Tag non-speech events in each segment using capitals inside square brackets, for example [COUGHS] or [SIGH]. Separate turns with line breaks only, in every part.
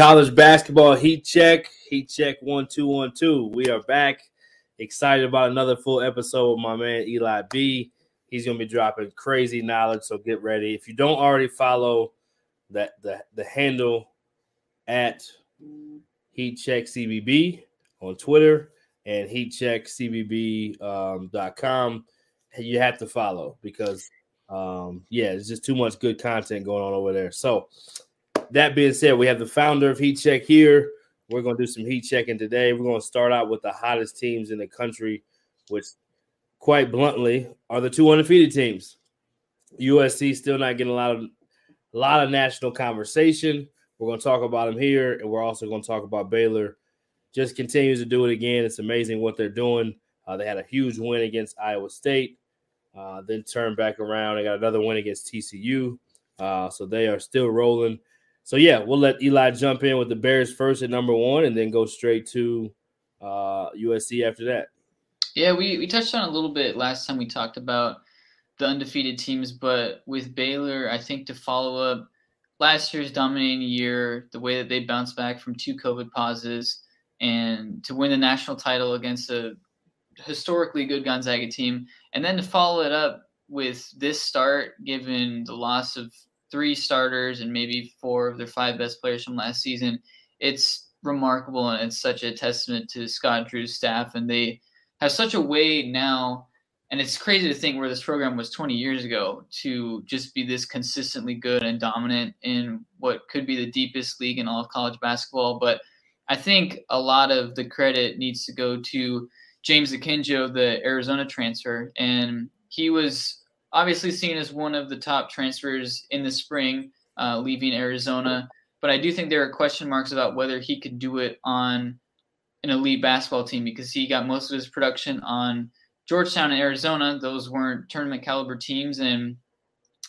College basketball heat check, heat check one two one two. We are back. Excited about another full episode with my man Eli B. He's gonna be dropping crazy knowledge, so get ready. If you don't already follow that the, the handle at Heat Check CBB on Twitter and heat check heatcheckcbb.com, um, you have to follow because um, yeah, it's just too much good content going on over there. So that being said, we have the founder of Heat Check here. We're going to do some heat checking today. We're going to start out with the hottest teams in the country, which, quite bluntly, are the two undefeated teams. USC still not getting a lot of a lot of national conversation. We're going to talk about them here, and we're also going to talk about Baylor. Just continues to do it again. It's amazing what they're doing. Uh, they had a huge win against Iowa State, uh, then turned back around. They got another win against TCU. Uh, so they are still rolling. So yeah, we'll let Eli jump in with the Bears first at number one, and then go straight to uh, USC after that.
Yeah, we we touched on a little bit last time we talked about the undefeated teams, but with Baylor, I think to follow up last year's dominating year, the way that they bounced back from two COVID pauses, and to win the national title against a historically good Gonzaga team, and then to follow it up with this start, given the loss of three starters and maybe four of their five best players from last season. It's remarkable and it's such a testament to Scott Drew's staff. And they have such a way now. And it's crazy to think where this program was 20 years ago to just be this consistently good and dominant in what could be the deepest league in all of college basketball. But I think a lot of the credit needs to go to James Akinjo, the Arizona transfer. And he was obviously seen as one of the top transfers in the spring, uh, leaving Arizona. But I do think there are question marks about whether he could do it on an elite basketball team because he got most of his production on Georgetown and Arizona. Those weren't tournament caliber teams. And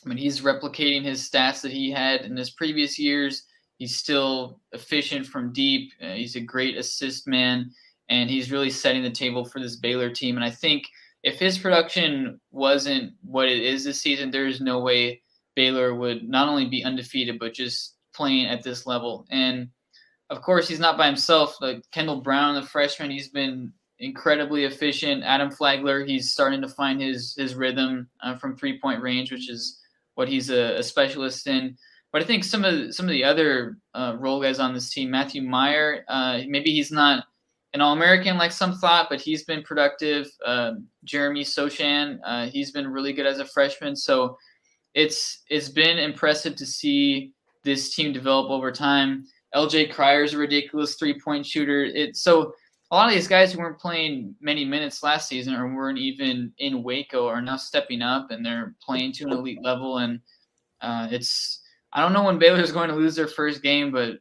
I mean, he's replicating his stats that he had in his previous years. He's still efficient from deep. Uh, he's a great assist man, and he's really setting the table for this Baylor team. And I think – if his production wasn't what it is this season, there is no way Baylor would not only be undefeated but just playing at this level. And of course, he's not by himself. Like Kendall Brown, the freshman, he's been incredibly efficient. Adam Flagler, he's starting to find his his rhythm uh, from three point range, which is what he's a, a, specialist in. But I think some of some of the other uh, role guys on this team, Matthew Meyer, uh, maybe he's not an All American like some thought, but he's been productive. Uh, Jeremy Sochan, uh, he's been really good as a freshman. So it's it's been impressive to see this team develop over time. LJ Cryer is a ridiculous three point shooter. It so a lot of these guys who weren't playing many minutes last season or weren't even in Waco are now stepping up and they're playing to an elite level. And uh, it's I don't know when Baylor is going to lose their first game, but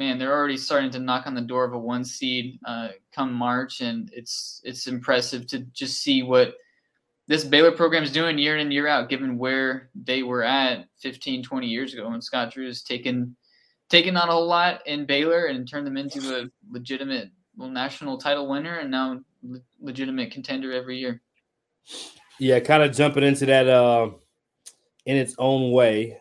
man, they're already starting to knock on the door of a one seed uh, come March, and it's it's impressive to just see what this Baylor program is doing year in and year out, given where they were at 15, 20 years ago when Scott Drew has taken taken on a whole lot in Baylor and turned them into a legitimate national title winner and now le- legitimate contender every year.
Yeah, kind of jumping into that uh, in its own way.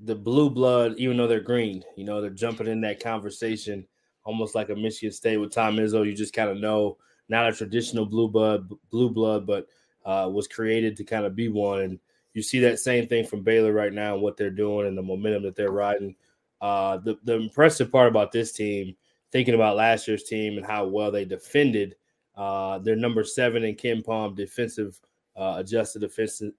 The blue blood, even though they're green, you know, they're jumping in that conversation almost like a Michigan State with Tom Izzo. You just kind of know not a traditional blue blood, blue blood, but uh, was created to kind of be one. And you see that same thing from Baylor right now and what they're doing and the momentum that they're riding. Uh, the, the impressive part about this team, thinking about last year's team and how well they defended, uh, they're number seven in KenPom defensive uh, adjusted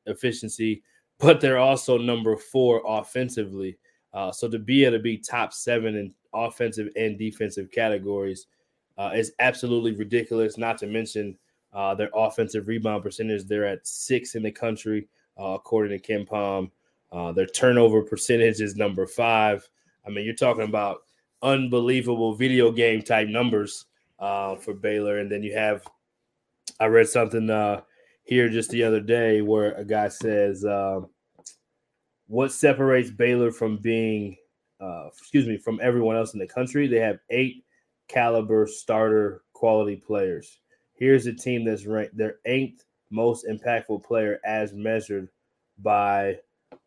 efficiency, but they're also number four offensively. Uh, so to be able to be top seven in offensive and defensive categories uh, is absolutely ridiculous. Not to mention uh, their offensive rebound percentage, they're at six in the country, uh, according to KenPom. Uh, their turnover percentage is number five. I mean, you're talking about unbelievable video game type numbers uh, for Baylor. And then you have, I read something here just the other day where a guy says, uh, what separates Baylor from being, excuse me, from everyone else in the country? They have eight caliber starter quality players. Here's a team that's ranked their eighth most impactful player as measured by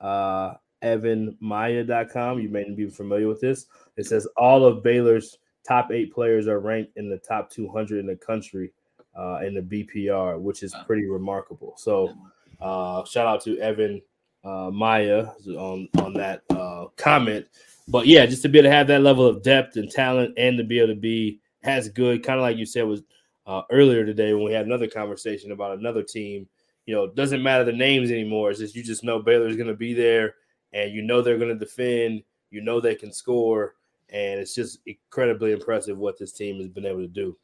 uh, evanmiya.com. You may be familiar with this. It says all of Baylor's top eight players are ranked in the top 200 in the country uh, in the BPR, which is pretty remarkable. So, uh, shout out to Evan uh, Miya on on that uh, comment. But yeah, just to be able to have that level of depth and talent, and to be able to be as good, kind of like you said, was uh, earlier today when we had another conversation about another team. You know, doesn't matter the names anymore. It's just you just know Baylor's going to be there, and you know they're going to defend. You know they can score, and it's just incredibly impressive what this team has been able to do.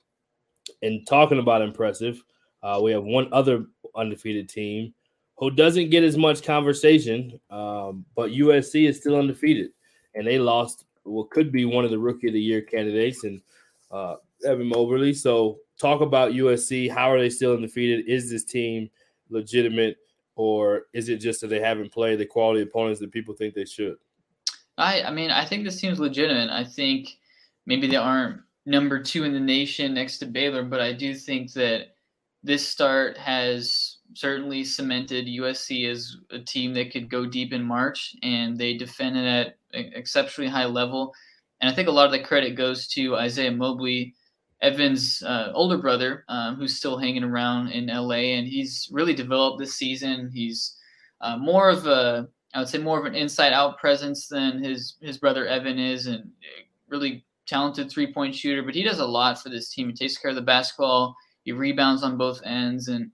And talking about impressive, uh, we have one other undefeated team who doesn't get as much conversation, um, but USC is still undefeated, and they lost what could be one of the rookie of the year candidates and uh, Evan Mobley. So talk about USC. How are they still undefeated? Is this team legitimate, or is it just that they haven't played the quality opponents that people think they should?
I I mean I think this team's legitimate. I think maybe they aren't number two in the nation next to Baylor, but I do think that this start has certainly cemented USC as a team that could go deep in March, and they defended at exceptionally high level. And I think a lot of the credit goes to Isaiah Mobley Evan's uh, older brother, um, who's still hanging around in LA, and he's really developed this season. He's uh, more of a, I would say, more of an inside-out presence than his his brother Evan is, and really talented three-point shooter. But he does a lot for this team. He takes care of the basketball. He rebounds on both ends, and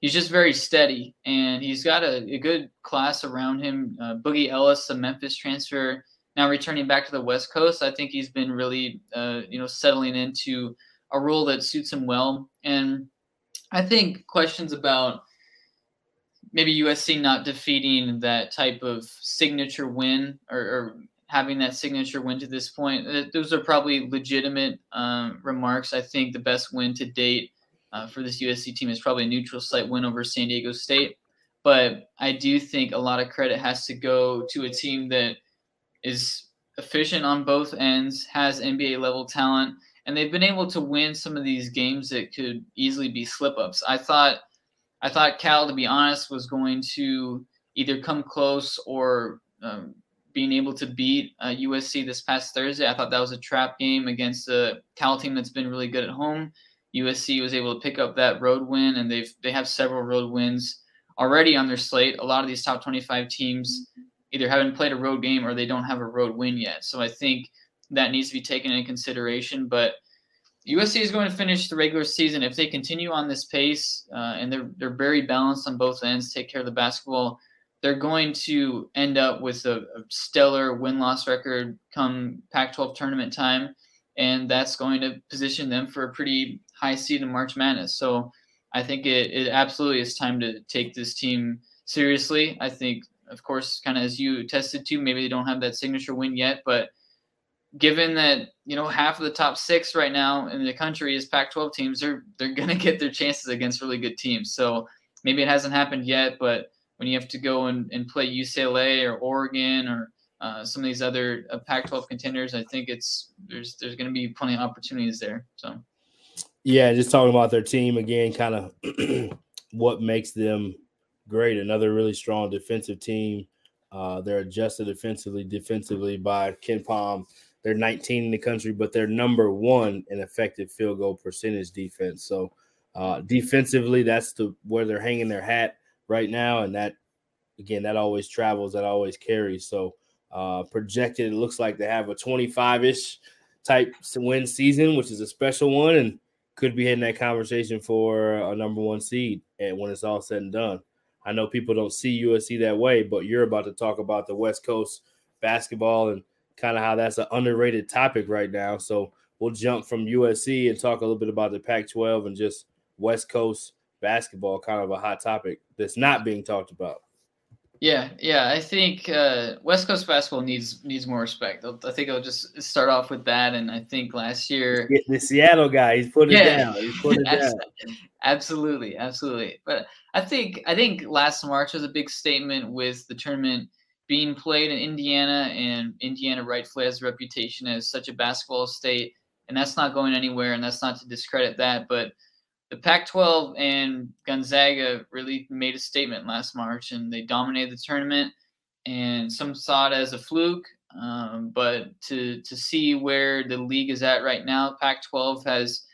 he's just very steady. And he's got a, a good class around him. Uh, Boogie Ellis, a Memphis transfer now returning back to the West Coast, I think he's been really, uh, you know, settling into a role that suits him well. And I think questions about maybe USC not defeating that type of signature win or, or having that signature win to this point, uh, those are probably legitimate um, remarks. I think the best win to date uh, for this USC team is probably a neutral site win over San Diego State. But I do think a lot of credit has to go to a team that is efficient on both ends, has NBA level talent, and they've been able to win some of these games that could easily be slip ups. I thought I thought Cal, to be honest, was going to either come close or um, being able to beat uh, USC this past Thursday. I thought that was a trap game against a Cal team that's been really good at home. USC was able to pick up that road win, and they've they have several road wins already on their slate. A lot of these top 25 teams either haven't played a road game or they don't have a road win yet. So I think that needs to be taken into consideration. But USC is going to finish the regular season if they continue on this pace uh, and they're they're very balanced on both ends, take care of the basketball. They're going to end up with a, a stellar win loss record come Pac-12 tournament time, and that's going to position them for a pretty high seed in March Madness. So I think it, it absolutely is time to take this team seriously. I think of course, kind of as you tested to, maybe they don't have that signature win yet, but given that you know half of the top six right now in the country is Pac-12 teams, they're they're gonna [LAUGHS] get their chances against really good teams. So maybe it hasn't happened yet, but when you have to go and, and play UCLA or Oregon or uh, some of these other uh, Pac-12 contenders, I think it's there's there's going to be plenty of opportunities there. So,
yeah, just talking about their team again, kind of [CLEARS THROAT] what makes them great. Another really strong defensive team. Uh, they're adjusted defensively, defensively by KenPom. They're 19 in the country, but they're number one in effective field goal percentage defense. So, uh, defensively, that's the where they're hanging their hat right now, and that again, that always travels, that always carries. So, uh, projected, it looks like they have a 25 ish type win season, which is a special one and could be in that conversation for a number one seed and when it's all said and done. I know people don't see USC that way, but you're about to talk about the West Coast basketball and kind of how that's an underrated topic right now. So we'll jump from USC and talk a little bit about the Pac 12 and just West Coast basketball, kind of a hot topic that's not being talked about.
Yeah, yeah, I think uh, West Coast basketball needs needs more respect. I think I'll just start off with that. And I think last year,
the Seattle guy, he's putting yeah, it down. He's putting it [LAUGHS] down.
Absolutely, absolutely. But I think I think last March was a big statement with the tournament being played in Indiana, and Indiana rightfully has a reputation as such a basketball state, and that's not going anywhere. And that's not to discredit that, but the Pac-12 and Gonzaga really made a statement last March, and they dominated the tournament. And some saw it as a fluke, um, but to to see where the league is at right now, Pac-12 has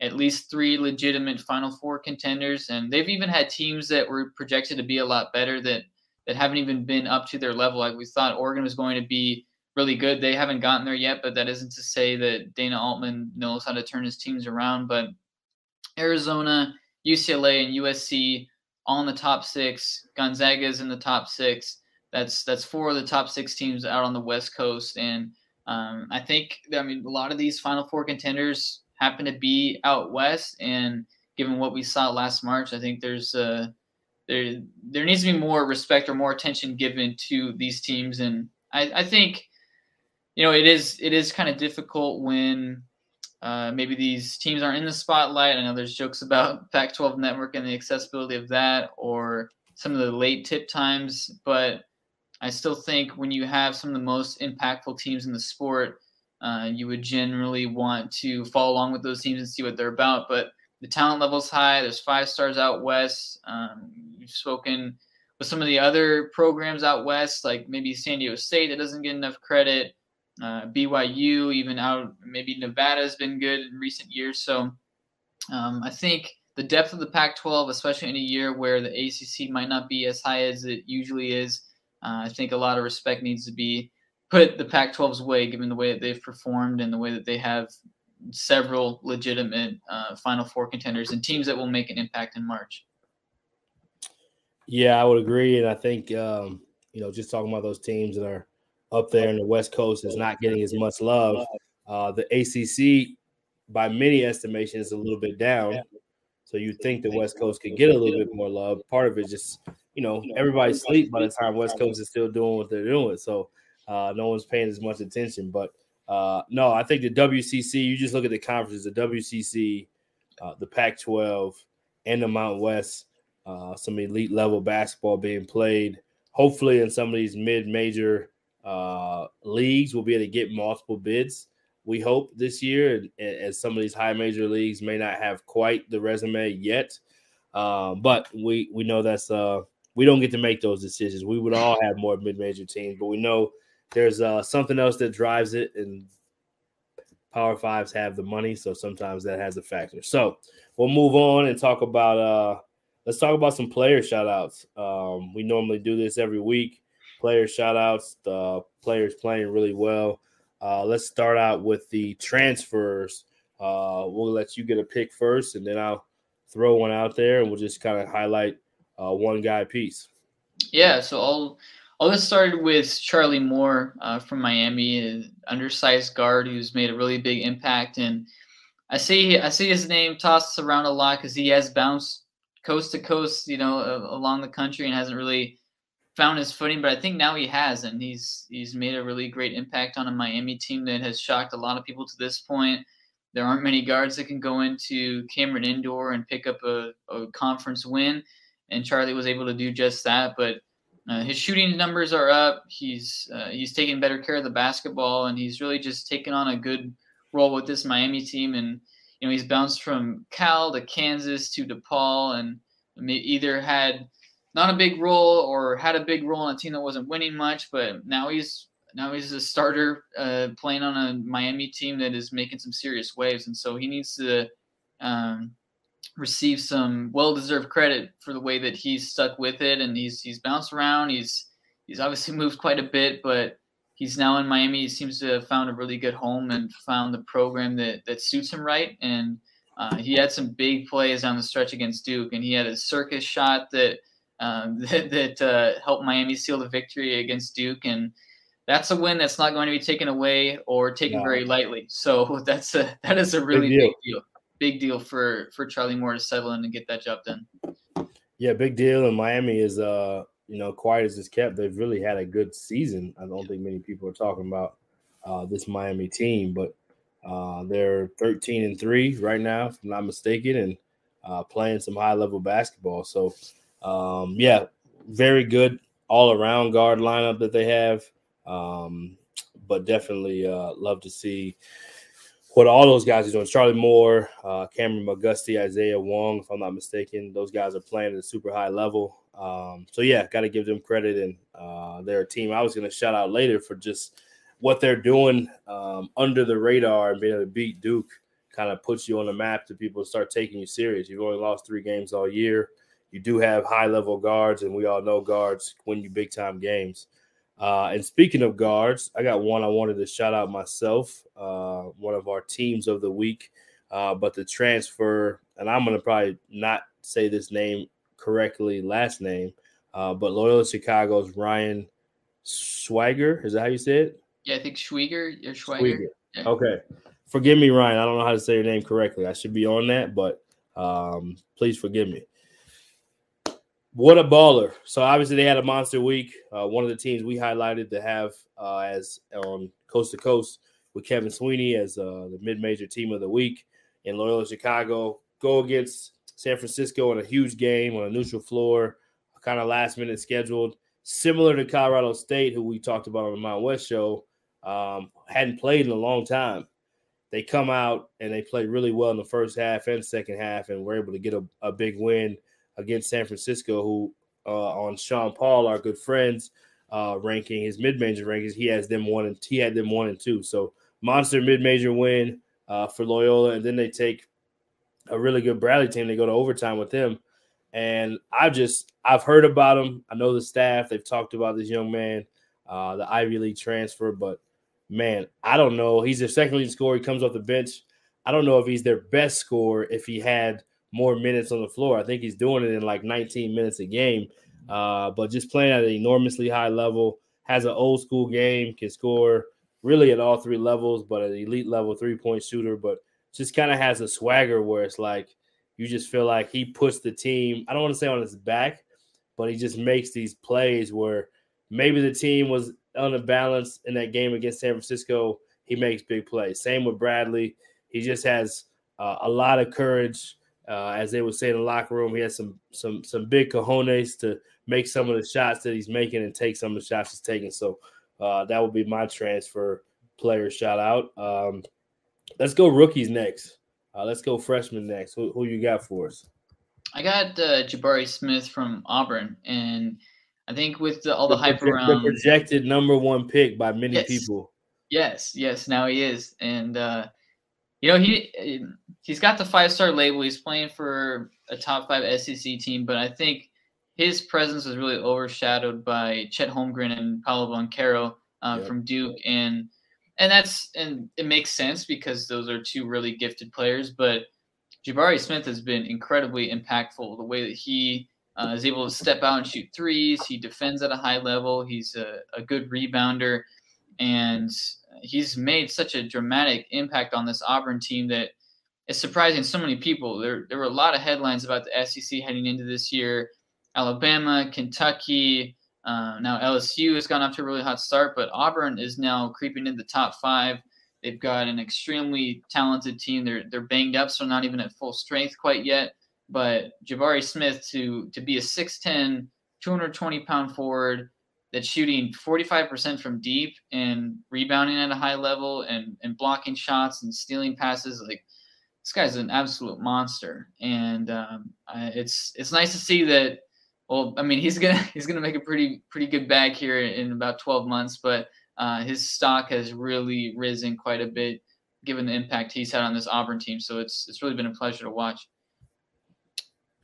at least three legitimate Final Four contenders, and they've even had teams that were projected to be a lot better that that haven't even been up to their level. Like we thought Oregon was going to be really good. They haven't gotten there yet, but that isn't to say that Dana Altman knows how to turn his teams around. But Arizona, UCLA, and USC all in the top six. Gonzaga is in the top six. That's that's four of the top six teams out on the West Coast, and um, I think I mean a lot of these Final Four contenders happen to be out west. And given what we saw last March, I think there's uh, there there needs to be more respect or more attention given to these teams. And I, I think you know it is it is kind of difficult when uh, maybe these teams aren't in the spotlight. I know there's jokes about [LAUGHS] Pac-12 Network and the accessibility of that, or some of the late tip times. But I still think when you have some of the most impactful teams in the sport, uh, you would generally want to follow along with those teams and see what they're about. But the talent level's high. There's five stars out west. Um, you've spoken with some of the other programs out west, like maybe San Diego State, that doesn't get enough credit. Uh, BYU, even out maybe Nevada has been good in recent years. So um, I think the depth of the Pac-12, especially in a year where the ACC might not be as high as it usually is, uh, I think a lot of respect needs to be put the Pac-12's way, given the way that they've performed and the way that they have several legitimate uh, Final Four contenders and teams that will make an impact in March.
Yeah, I would agree, and I think um, you know, just talking about those teams that are up there in the West Coast is not getting as much love. Uh, the ACC, by many estimations, is a little bit down. So you think the West Coast could get a little bit more love. Part of it just, you know, everybody sleep by the time West Coast is still doing what they're doing. So uh, no one's paying as much attention. But uh, no, I think the WCC. You just look at the conferences: the WCC, uh, the Pac-12, and the Mountain West. Uh, some elite level basketball being played. Hopefully, in some of these mid-major uh, leagues, we'll be able to get multiple bids. We hope this year, as some of these high major leagues may not have quite the resume yet, uh, but we we know that's uh, we don't get to make those decisions. We would all have more mid-major teams, but we know there's uh, something else that drives it, and Power Fives have the money, so sometimes that has a factor. So we'll move on and talk about. Uh, let's talk about some player shout outs. Um, we normally do this every week player shout outs, the players playing really well. Uh, let's start out with the transfers. Uh, we'll let you get a pick first, and then I'll throw one out there, and we'll just kind of highlight uh, one guy piece.
Yeah, so I'll I'll get started with Charlie Moore uh, from Miami, an undersized guard who's made a really big impact. And I see I see his name tossed around a lot because he has bounced coast to coast, you know, along the country and hasn't really found his footing, but I think now he has, and he's he's made a really great impact on a Miami team that has shocked a lot of people to this point. There aren't many guards that can go into Cameron Indoor and pick up a, a conference win, and Charlie was able to do just that. But uh, his shooting numbers are up. He's uh, he's taking better care of the basketball, and he's really just taken on a good role with this Miami team. And you know he's bounced from Cal to Kansas to DePaul, and either had not a big role or had a big role on a team that wasn't winning much, but now he's now he's a starter uh, playing on a Miami team that is making some serious waves, and so he needs to um, receive some well-deserved credit for the way that he's stuck with it, and he's he's bounced around. He's he's obviously moved quite a bit, but he's now in Miami. He seems to have found a really good home and found the program that that suits him right, and uh, he had some big plays on the stretch against Duke, and he had a circus shot that um, [LAUGHS] that, that uh, helped Miami seal the victory against Duke, and that's a win that's not going to be taken away or taken no. very lightly. So [LAUGHS] that's a that is a really big deal. big deal, big deal for for Charlie Moore to settle in and get that job done.
Yeah, big deal. And Miami is uh you know quiet as it's kept. They've really had a good season. I don't think many people are talking about uh, this Miami team, but uh, they're 13 and three right now, if I'm not mistaken, and uh, playing some high level basketball. So um, yeah, very good all around guard lineup that they have. Um, but definitely uh, love to see what all those guys are doing. Charlie Moore, uh, Kameron McGusty, Isaiah Wong, if I'm not mistaken. Those guys are playing at a super high level. Um, so yeah, got to give them credit, and uh, they're a team I was going to shout out later for just what they're doing um, under the radar and being able to beat Duke. Kind of puts you on the map to people start taking you serious. You've only lost three games all year you do have high level guards, and we all know guards win you big time games. Uh, and speaking of guards, I got one I wanted to shout out myself, uh, one of our teams of the week. Uh, but the transfer, and I'm going to probably not say this name correctly, last name, uh, but Loyola Chicago's Ryan Swagger. Is that how you say it?
Yeah, I think Schwieger or Schweiger.
Yeah. Okay. Forgive me, Ryan. I don't know how to say your name correctly. I should be on that, but um, please forgive me. What a baller! So obviously they had a monster week. Uh, one of the teams we highlighted to have uh, as on coast to coast with Kevin Sweeney as uh, the mid-major team of the week in Loyola Chicago. Go against San Francisco in a huge game on a neutral floor, kind of last minute scheduled, similar to Colorado State, who we talked about on the Mount West show. Um, hadn't played in a long time. They come out and they play really well in the first half and second half, and were able to get a, a big win against San Francisco, who uh, on Sean Paul, our good friends, uh, ranking his mid-major rankings, he has them one and he had them one and two. So monster mid-major win uh, for Loyola, and then they take a really good Bradley team. They go to overtime with them, and I've just I've heard about him. I know the staff. They've talked about this young man, uh, the Ivy League transfer, but man, I don't know. He's their second leading scorer. He comes off the bench. I don't know if he's their best scorer if he had more minutes on the floor. I think he's doing it in like 19 minutes a game. Uh, but just playing at an enormously high level, has an old school game, can score really at all three levels, but an elite level three point shooter. But just kind of has a swagger where it's like you just feel like he puts the team, I don't want to say on his back, but he just makes these plays where maybe the team was on a balance in that game against San Francisco. He makes big plays. Same with Bradley. He just has uh, a lot of courage uh, as they would say in the locker room, he has some some some big cojones to make some of the shots that he's making and take some of the shots he's taking. So uh, that would be my transfer player shout out. Um, let's go rookies next. Uh, let's go freshmen next. Who, who you got for us?
I got uh, Jabari Smith from Auburn, and I think with the, all the, the hype around
the projected number one pick by many
yes.
people.
Yes, yes, now he is, and uh, you know he he's got the five star label. He's playing for a top five SEC team, but I think his presence was really overshadowed by Chet Holmgren and Paolo Banchero uh, yep. from Duke, and and that's and it makes sense because those are two really gifted players. But Jabari Smith has been incredibly impactful. The way that he uh, is able to step out and shoot threes, he defends at a high level. He's a, a good rebounder, and he's made such a dramatic impact on this Auburn team that it's surprising so many people. There, there were a lot of headlines about the SEC heading into this year. Alabama, Kentucky, Uh, now LSU has gone off to a really hot start, but Auburn is now creeping in the top five. They've got an extremely talented team. They're they're banged up, so not even at full strength quite yet. But Jabari Smith to to be a 6'10, 220 pound forward that's shooting 45% from deep and rebounding at a high level and, and blocking shots and stealing passes, like this guy's an absolute monster. And um, I, it's it's nice to see that. Well, I mean, [LAUGHS] he's gonna he's gonna make a pretty pretty good bag here in about 12 months, but uh, his stock has really risen quite a bit given the impact he's had on this Auburn team. So it's it's really been a pleasure to watch.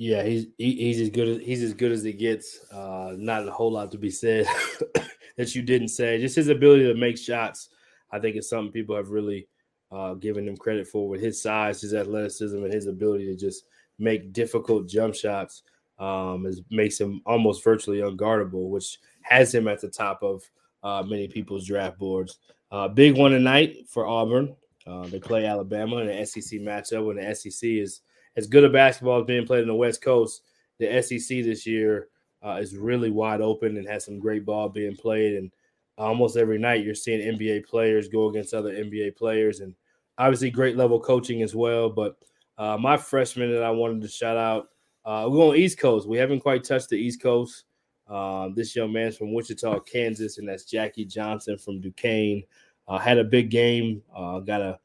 Yeah, he's he, he's as good as he's as good as it gets. Uh, not a whole lot to be said [COUGHS] that you didn't say. Just his ability to make shots, I think, is something people have really uh, given him credit for with his size, his athleticism, and his ability to just make difficult jump shots. Um, is makes him almost virtually unguardable, which has him at the top of uh, many people's draft boards. Uh, big one tonight for Auburn. Uh, they play Alabama in an SEC matchup when the SEC is as good a basketball as being played in the West Coast. The SEC this year uh, is really wide open and has some great ball being played. And almost every night you're seeing NBA players go against other NBA players, and obviously great level coaching as well. But uh, my freshman that I wanted to shout out, uh, we're on East Coast. We haven't quite touched the East Coast. Uh, this young man's from Wichita, Kansas, and that's Jackie Johnson from Duquesne. Uh, had a big game. Uh, got a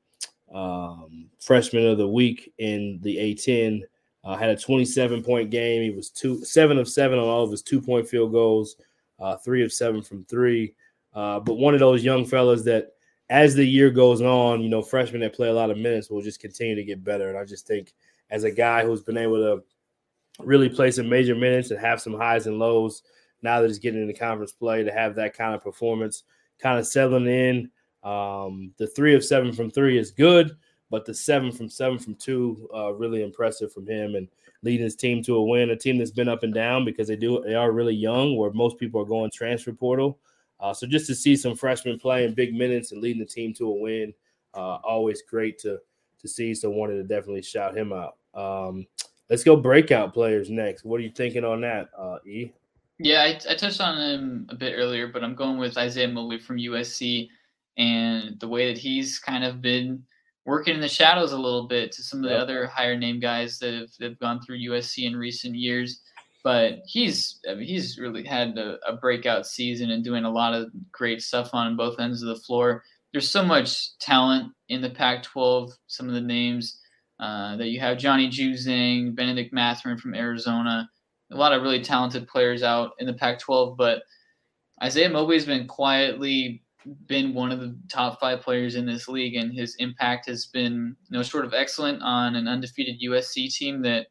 um, freshman of the week in the A10. Uh, had a 27 point game. He was two seven of seven on all of his two point field goals, uh, three of seven from three. Uh, but one of those young fellas that, as the year goes on, you know, freshmen that play a lot of minutes will just continue to get better. And I just think, as a guy who's been able to really play some major minutes and have some highs and lows, now that he's getting into conference play to have that kind of performance, kind of settling in. Um, the three of seven from three is good, but the seven from seven from two, uh, really impressive from him and leading his team to a win. A team that's been up and down because they do they are really young, where most people are going transfer portal. Uh, so just to see some freshmen playing big minutes and leading the team to a win, uh, always great to to see. So wanted to definitely shout him out. Um, let's go breakout players next. What are you thinking on that, uh, E?
Yeah, I, I, touched on him a bit earlier, but I'm going with Isaiah Mobley from USC and the way that he's kind of been working in the shadows a little bit to some of the other higher name guys that have, that have gone through USC in recent years. But he's I mean, he's really had a, a, breakout season and doing a lot of great stuff on both ends of the floor. There's so much talent in the Pac-12. Some of the names uh, that you have: Johnny Juzang, Benedict Mathurin from Arizona a lot of really talented players out in the Pac-12, but Isaiah Mobley has been quietly been one of the top five players in this league, and his impact has been you know sort of excellent on an undefeated USC team that,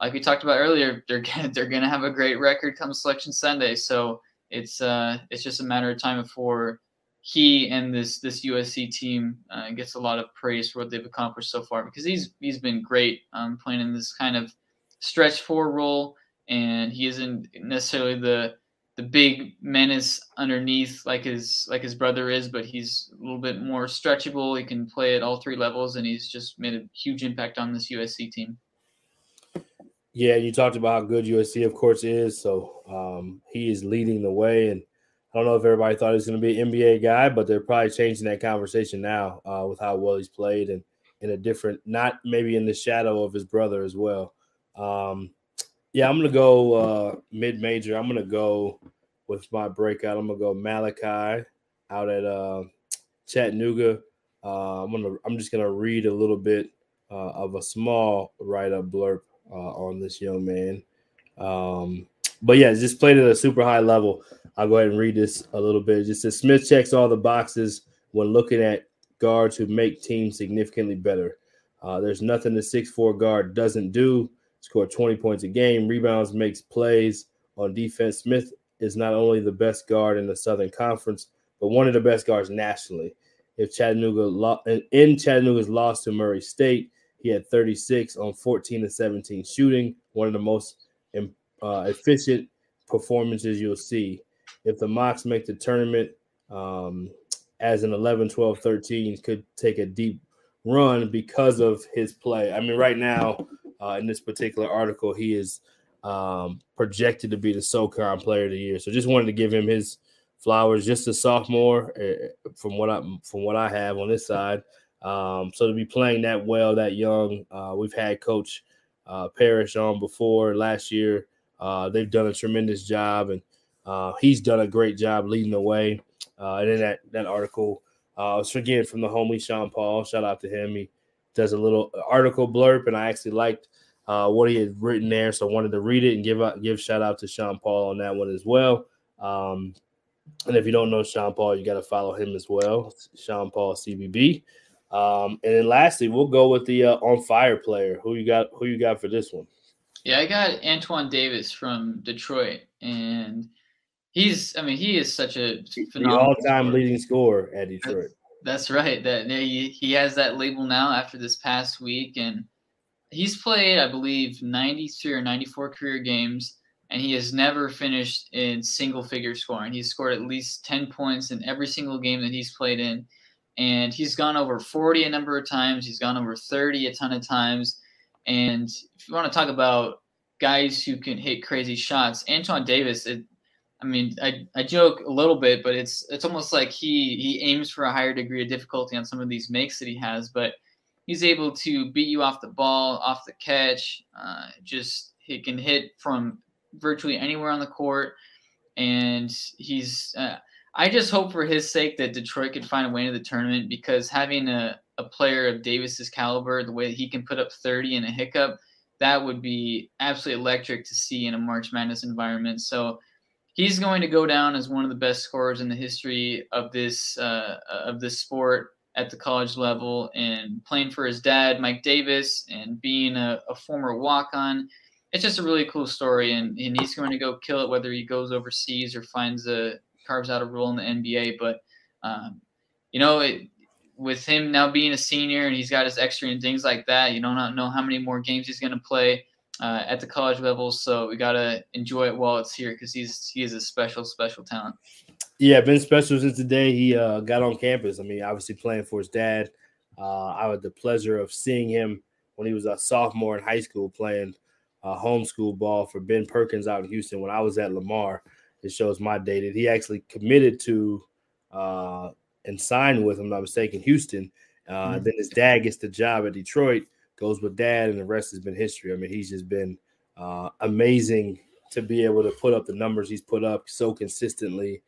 like we talked about earlier, they're [LAUGHS] gonna, they're going to have a great record come Selection Sunday. So it's uh it's just a matter of time before he and this this USC team uh, gets a lot of praise for what they've accomplished so far because he's he's been great um, playing in this kind of stretch four role and he isn't necessarily the the big menace underneath like his like his brother is, but he's a little bit more stretchable. He can play at all three levels, and he's just made a huge impact on this USC team.
Yeah, you talked about how good USC, of course, is. So um, he is leading the way, and I don't know if everybody thought he was going to be an NBA guy, but they're probably changing that conversation now uh, with how well he's played and in a different, not maybe in the shadow of his brother as well. Um, yeah, I'm gonna go uh, mid major. I'm gonna go with my breakout. I'm gonna go Malachi out at uh, Chattanooga. Uh, I'm gonna I'm just gonna read a little bit uh, of a small write up blurb uh, on this young man. Um, but yeah, just played at a super high level. I'll go ahead and read this a little bit. It just says Smith checks all the boxes when looking at guards who make teams significantly better. Uh, there's nothing the six four guard doesn't do scored 20 points a game, rebounds, makes plays on defense. Smith is not only the best guard in the Southern Conference, but one of the best guards nationally. If Chattanooga lo- in Chattanooga's loss to Murray State, he had 36 on 14 to 17 shooting, one of the most uh, efficient performances you'll see. If the Mocs make the tournament um, as an 11, 12, 13, could take a deep run because of his play. I mean, right now, uh, in this particular article, he is um, projected to be the SoCon Player of the Year. So just wanted to give him his flowers. Just a sophomore, uh, from what I from what I have on this side. Um, so to be playing that well, that young, uh, we've had Coach uh, Paris on before last year. Uh, they've done a tremendous job, and uh, he's done a great job leading the way. Uh, and then that that article uh, was again from the homie Sean Paul. Shout out to him. He does a little article blurb, and I actually liked uh, what he had written there, so I wanted to read it and give out, give shout out to Sean Paul on that one as well. Um, and if you don't know Sean Paul, you got to follow him as well, Sean Paul CBB. Um, and then lastly, we'll go with the uh, on fire player. Who you got? Who you got for this one?
Yeah, I got Antoine Davis from Detroit, and he's. I mean, he is such a
phenomenal all-time leading scorer at Detroit.
That's, right. That he, he has that label now after this past week, and he's played, I believe, 93 or 94 career games, and he has never finished in single figure scoring. He's scored at least 10 points in every single game that he's played in and he's gone over 40 a number of times. He's gone over 30 a ton of times. And if you want to talk about guys who can hit crazy shots, Antoine Davis, it, I mean, I, I joke a little bit, but it's it's almost like he he aims for a higher degree of difficulty on some of these makes that he has, but he's able to beat you off the ball, off the catch. Uh, just he can hit from virtually anywhere on the court, and he's uh, I just hope for his sake that Detroit could find a way into the tournament because having a, a player of Davis's caliber, the way that he can put up 30 in a hiccup, that would be absolutely electric to see in a March Madness environment. So he's going to go down as one of the best scorers in the history of this uh, of this sport at the college level and playing for his dad, Mike Davis, and being a, a former walk on. It's just a really cool story, and, and he's going to go kill it whether he goes overseas or finds a, carves out a role in the NBA. But um, you know, it, with him now being a senior and he's got his extra and things like that, you don't know how many more games he's going to play uh, at the college level. So we got to enjoy it while it's here because he's he is a special, special talent.
Yeah, been special since the day he uh, got on campus. I mean, obviously playing for his dad. Uh, I had the pleasure of seeing him when he was a sophomore in high school playing uh, homeschool ball for Ben Perkins out in Houston when I was at Lamar it shows my date. He actually committed to uh, and signed with, him. I'm not mistaken, Houston. Uh, mm-hmm. Then his dad gets the job at Detroit, goes with dad, and the rest has been history. I mean, he's just been uh, amazing to be able to put up the numbers he's put up so consistently.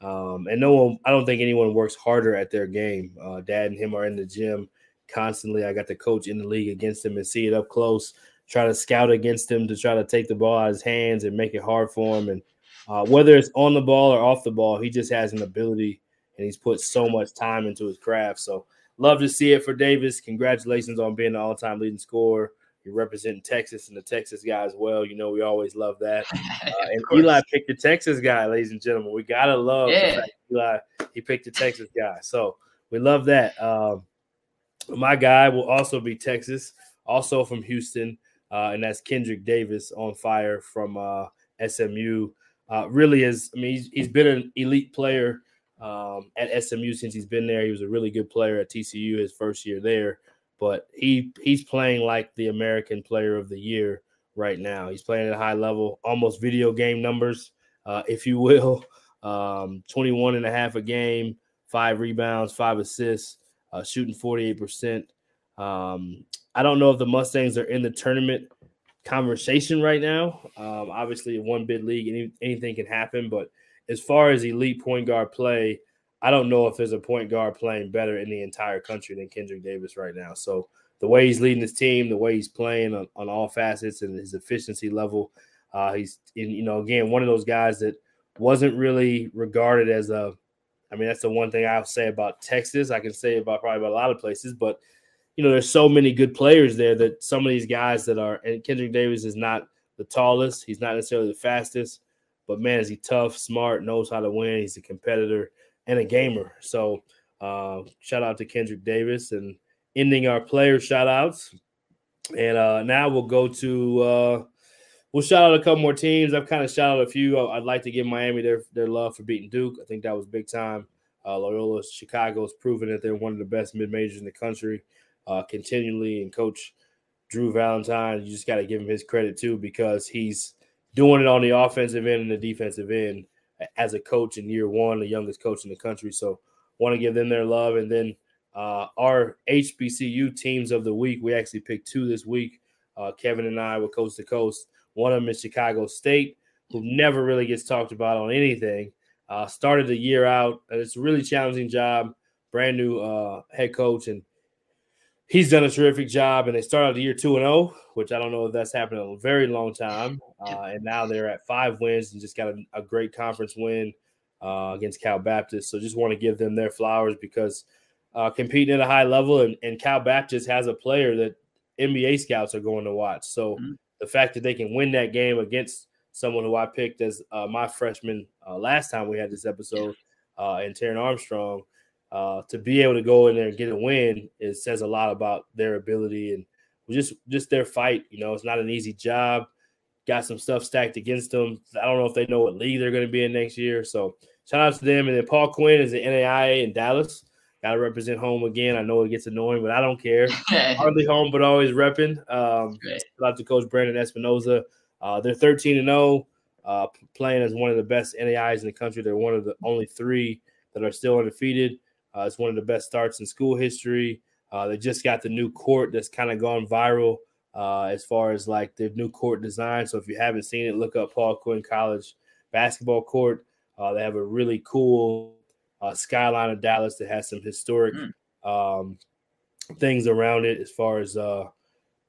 Um, and no one, I don't think anyone works harder at their game. Uh, dad and him are in the gym constantly. I got the coach in the league against him and see it up close, try to scout against him to try to take the ball out of his hands and make it hard for him. And uh, whether it's on the ball or off the ball, he just has an ability and he's put so much time into his craft. So love to see it for Davis. Congratulations on being the all-time leading scorer. You're representing Texas and the Texas guy as well. You know we always love that. [LAUGHS] Uh, and Eli picked the Texas guy, ladies and gentlemen. We gotta love yeah. Eli he picked the Texas guy. So we love that. Um, my guy will also be Texas, also from Houston, uh, and that's Kendrick Davis on fire from uh, SMU uh, really is. I mean, he's, he's been an elite player um, at SMU since he's been there. He was a really good player at TCU his first year there, but he he's playing like the American Player of the Year right now. He's playing at a high level, almost video game numbers, uh, if you will. [LAUGHS] Um, 21 and a half a game, five rebounds, five assists, uh, shooting 48%. Um, I don't know if the Mustangs are in the tournament conversation right now. Um, obviously, one bid league, any, anything can happen. But as far as elite point guard play, I don't know if there's a point guard playing better in the entire country than Kendrick Davis right now. So the way he's leading his team, the way he's playing on, on all facets and his efficiency level, uh, he's in, you know again one of those guys that wasn't really regarded as a. I mean, that's the one thing I'll say about Texas. I can say about probably about a lot of places, but you know, there's so many good players there that some of these guys that are, and Kendrick Davis is not the tallest, he's not necessarily the fastest, but man, is he tough, smart, knows how to win. He's a competitor and a gamer. So, uh, shout out to Kendrick Davis and ending our player shout outs. And uh, now we'll go to, uh, we'll shout out a couple more teams. I've kind of shout out a few. I'd like to give Miami their, their love for beating Duke. I think that was big time. Uh, Loyola Chicago has proven that they're one of the best mid majors in the country uh, continually. And Coach Drew Valentine, you just got to give him his credit too because he's doing it on the offensive end and the defensive end as a coach in year one, the youngest coach in the country. So want to give them their love. And then uh, our HBCU teams of the week, we actually picked two this week. Uh, Kevin and I were coast to coast. One of them is Chicago State, who never really gets talked about on anything. Uh, started the year out, and it's a really challenging job. Brand new uh, head coach, and he's done a terrific job. And they started the year two and zero, oh, which I don't know if that's happened in a very long time. Uh, and now they're at five wins and just got a, a great conference win uh, against Cal Baptist. So just want to give them their flowers because uh, competing at a high level, and, and Cal Baptist has a player that NBA scouts are going to watch. So mm-hmm. the fact that they can win that game against someone who I picked as uh, my freshman uh, last time we had this episode, uh, and Taran Armstrong, uh, to be able to go in there and get a win, it says a lot about their ability and just just their fight. You know, it's not an easy job. Got some stuff stacked against them. I don't know if they know what league they're going to be in next year. So shout out to them. And then Paul Quinn is the NAIA in Dallas. Got to represent home again. I know it gets annoying, but I don't care. [LAUGHS] Hardly home, but always repping. Um, shout out to Coach Brandon Espinoza. Uh, they're 13 and 0, uh, playing as one of the best NAIs in the country. They're one of the only three that are still undefeated. Uh, it's one of the best starts in school history. Uh, they just got the new court that's kind of gone viral uh, as far as like the new court design. So if you haven't seen it, look up Paul Quinn College basketball court. Uh, they have a really cool uh, skyline of Dallas that has some historic mm. um, things around it as far as uh,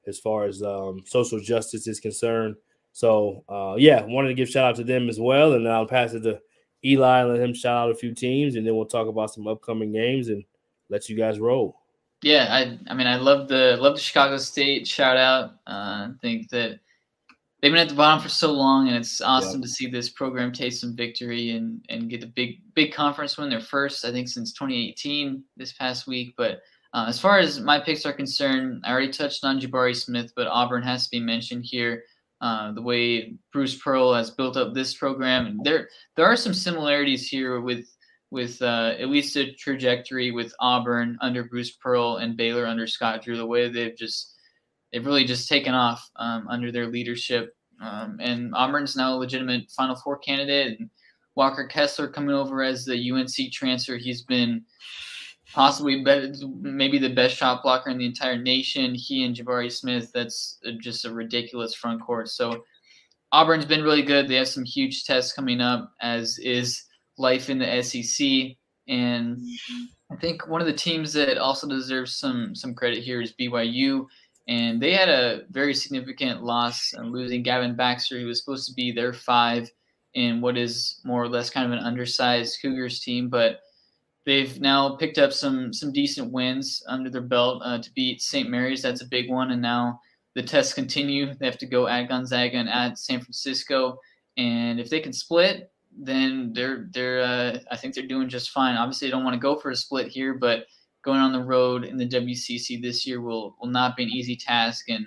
as far as um, social justice is concerned. So uh, yeah, wanted to give shout out to them as well, and I'll pass it to Eli let him shout out a few teams, and then we'll talk about some upcoming games and let you guys roll.
Yeah, I I mean I love the love the Chicago State shout out. Uh, I think that they've been at the bottom for so long, and it's awesome yeah. to see this program taste some victory and and get a big big conference win. Their first, I think, since 2018 this past week. But uh, as far as my picks are concerned, I already touched on Jabari Smith, but Auburn has to be mentioned here. Uh, the way Bruce Pearl has built up this program, there there are some similarities here with with uh, at least a trajectory with Auburn under Bruce Pearl and Baylor under Scott Drew. The way they've just they've really just taken off um, under their leadership. Um, and Auburn's now a legitimate Final Four candidate. And Walker Kessler coming over as the UNC transfer. He's been possibly maybe the best shot blocker in the entire nation. He and Jabari Smith, that's just a ridiculous front court. So Auburn's been really good. They have some huge tests coming up, as is life in the SEC. And I think one of the teams that also deserves some some credit here is BYU and they had a very significant loss and losing Gavin Baxter, who was supposed to be their five in what is more or less kind of an undersized Cougars team, but they've now picked up some some decent wins under their belt uh, to beat St. Mary's. That's a big one, and now the tests continue. They have to go at Gonzaga and at San Francisco, and if they can split, then they're they're uh, I think they're doing just fine. Obviously, they don't want to go for a split here, but going on the road in the WCC this year will will not be an easy task, and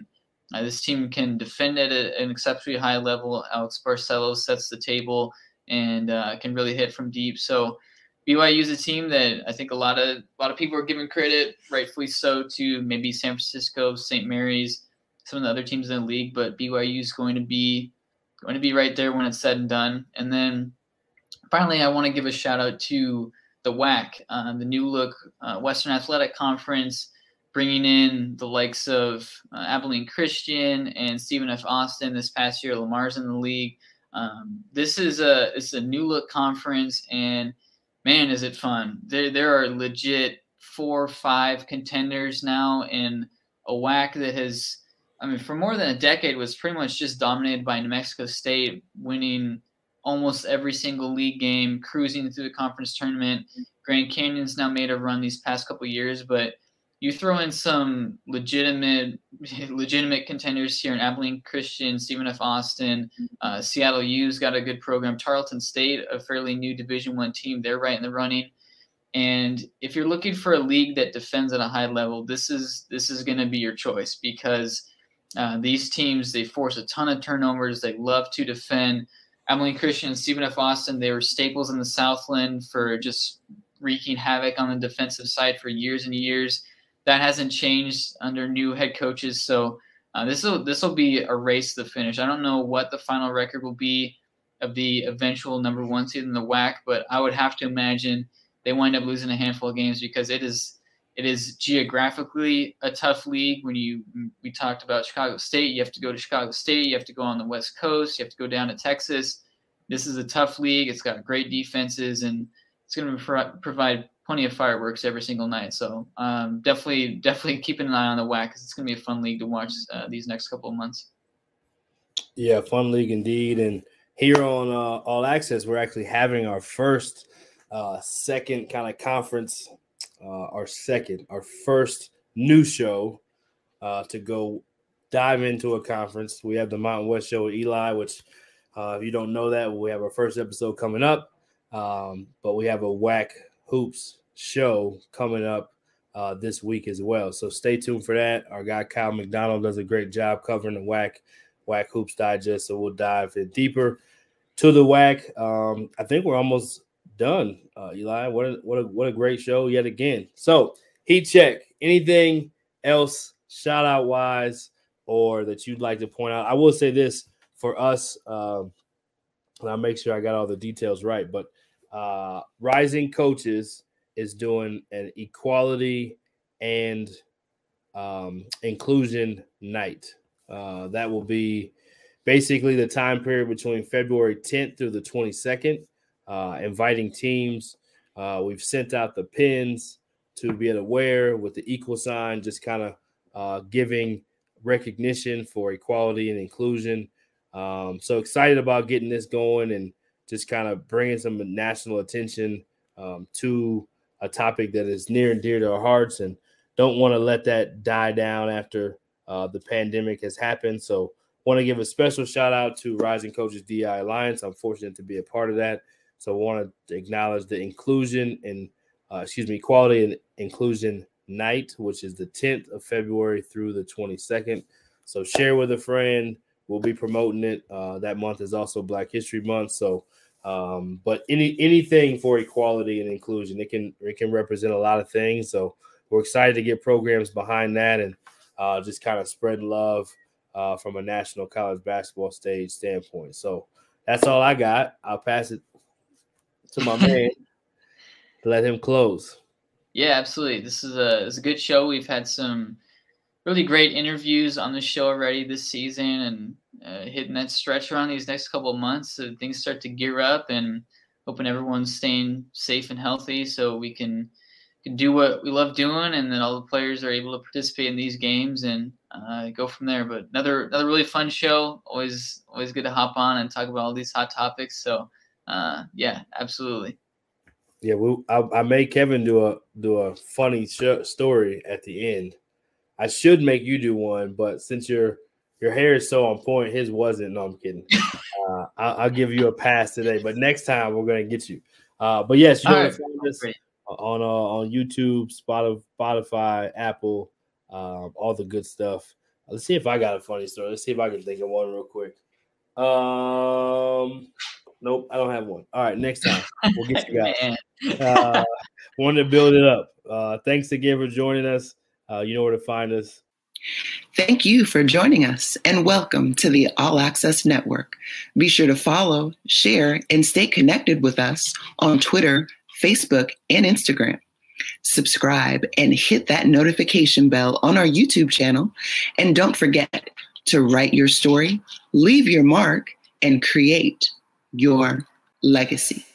uh, this team can defend at a, an exceptionally high level. Alex Barcelo sets the table and uh, can really hit from deep. So BYU is a team that I think a lot of a lot of people are giving credit, rightfully so, to maybe San Francisco, St. Mary's, some of the other teams in the league, but BYU is going to be going to be right there when it's said and done. And then finally, I want to give a shout out to the WAC, uh, the new look uh, Western Athletic Conference, bringing in the likes of uh, Abilene Christian and Stephen F. Austin this past year. Lamar's in the league. Um, this is a it's a new look conference, and man, is it fun! There there are legit four or five contenders now in a WAC that has. I mean, for more than a decade, was pretty much just dominated by New Mexico State, winning almost every single league game, cruising through the conference tournament. Grand Canyon's now made a run these past couple years, but you throw in some legitimate [LAUGHS] legitimate contenders here in Abilene Christian, Stephen F. Austin, uh, Seattle U's got a good program. Tarleton State, a fairly new Division One team, they're right in the running. And if you're looking for a league that defends at a high level, this is this is going to be your choice because uh, these teams they force a ton of turnovers. They love to defend. Abilene Christian and Stephen F. Austin, they were staples in the Southland for just wreaking havoc on the defensive side for years and years. That hasn't changed under new head coaches. So uh, this will this will be a race to the finish. I don't know what the final record will be of the eventual number one seed in the WAC, but I would have to imagine they wind up losing a handful of games because it is it is geographically a tough league. When you we talked about Chicago State, you have to go to Chicago State, you have to go on the West Coast, you have to go down to Texas. This is a tough league. It's got great defenses, and it's going to pro- provide plenty of fireworks every single night. So um, definitely, definitely keeping an eye on the WAC because it's going to be a fun league to watch uh, these next couple of months.
Yeah, fun league indeed. And here on uh, All Access, we're actually having our first uh, second kind of conference, uh, our second, our first new show uh, to go dive into a conference. We have the Mountain West show with Eli, which uh, if you don't know that, we have our first episode coming up. Um, but we have a WAC hoops show coming up uh, this week as well. So stay tuned for that. Our guy Kyle McDonald does a great job covering the whack WAC hoops digest. So we'll dive in deeper to the WAC. Um, I think we're almost done, uh, Eli. What a, what a, what a great show yet again. So heat check. Anything else shout out wise or that you'd like to point out? I will say this for us. Um, and I'll make sure I got all the details right. But uh, Rising Coaches is doing an equality and um, inclusion night. Uh, that will be basically the time period between February 10th through the 22nd, uh, inviting teams. Uh, we've sent out the pins to be aware with the equal sign, just kind of uh, giving recognition for equality and inclusion. Um, so excited about getting this going and just kind of bringing some national attention um, to a topic that is near and dear to our hearts and don't want to let that die down after uh, the pandemic has happened. So, want to give a special shout out to Rising Coaches DI Alliance. I'm fortunate to be a part of that. So, want to acknowledge the inclusion and, uh, excuse me, equality and inclusion night, which is the 10th of February through the 22nd. So, share with a friend. We'll be promoting it. Uh, that month is also Black History Month. So, um, but any anything for equality and inclusion, it can it can represent a lot of things. So we're excited to get programs behind that and uh, just kind of spread love uh, from a national college basketball stage standpoint. So that's all I got. I'll pass it to my man [LAUGHS] to let him close.
Yeah, absolutely. This is a this is a good show. We've had some really great interviews on the show already this season, and uh, hitting that stretch around these next couple of months so things start to gear up and hoping everyone's staying safe and healthy so we can, can do what we love doing and then all the players are able to participate in these games and uh, go from there. But another another really fun show. Always always good to hop on and talk about all these hot topics. So uh, yeah absolutely.
Yeah we, I, I made kevin do a do a funny sh- story at the end i should make you do one but since you're your hair is so on point. His wasn't. No, I'm kidding. [LAUGHS] Uh, I'll, I'll, give you a pass today, but next time we're gonna get you. Uh, but yes, you can find us on uh, on YouTube, Spotify, Spotify Apple, um, all the good stuff. Let's see if I got a funny story. Let's see if I can think of one real quick. Um, nope, I don't have one. All right, next time we'll get you [LAUGHS] guys. uh, wanted to build it up. Uh, thanks again for joining us. Uh, you know where to find us.
Thank you for joining us and welcome to the All Access Network. Be sure to follow, share, and stay connected with us on Twitter, Facebook, and Instagram. Subscribe and hit that notification bell on our YouTube channel. And don't forget to write your story, leave your mark, and create your legacy.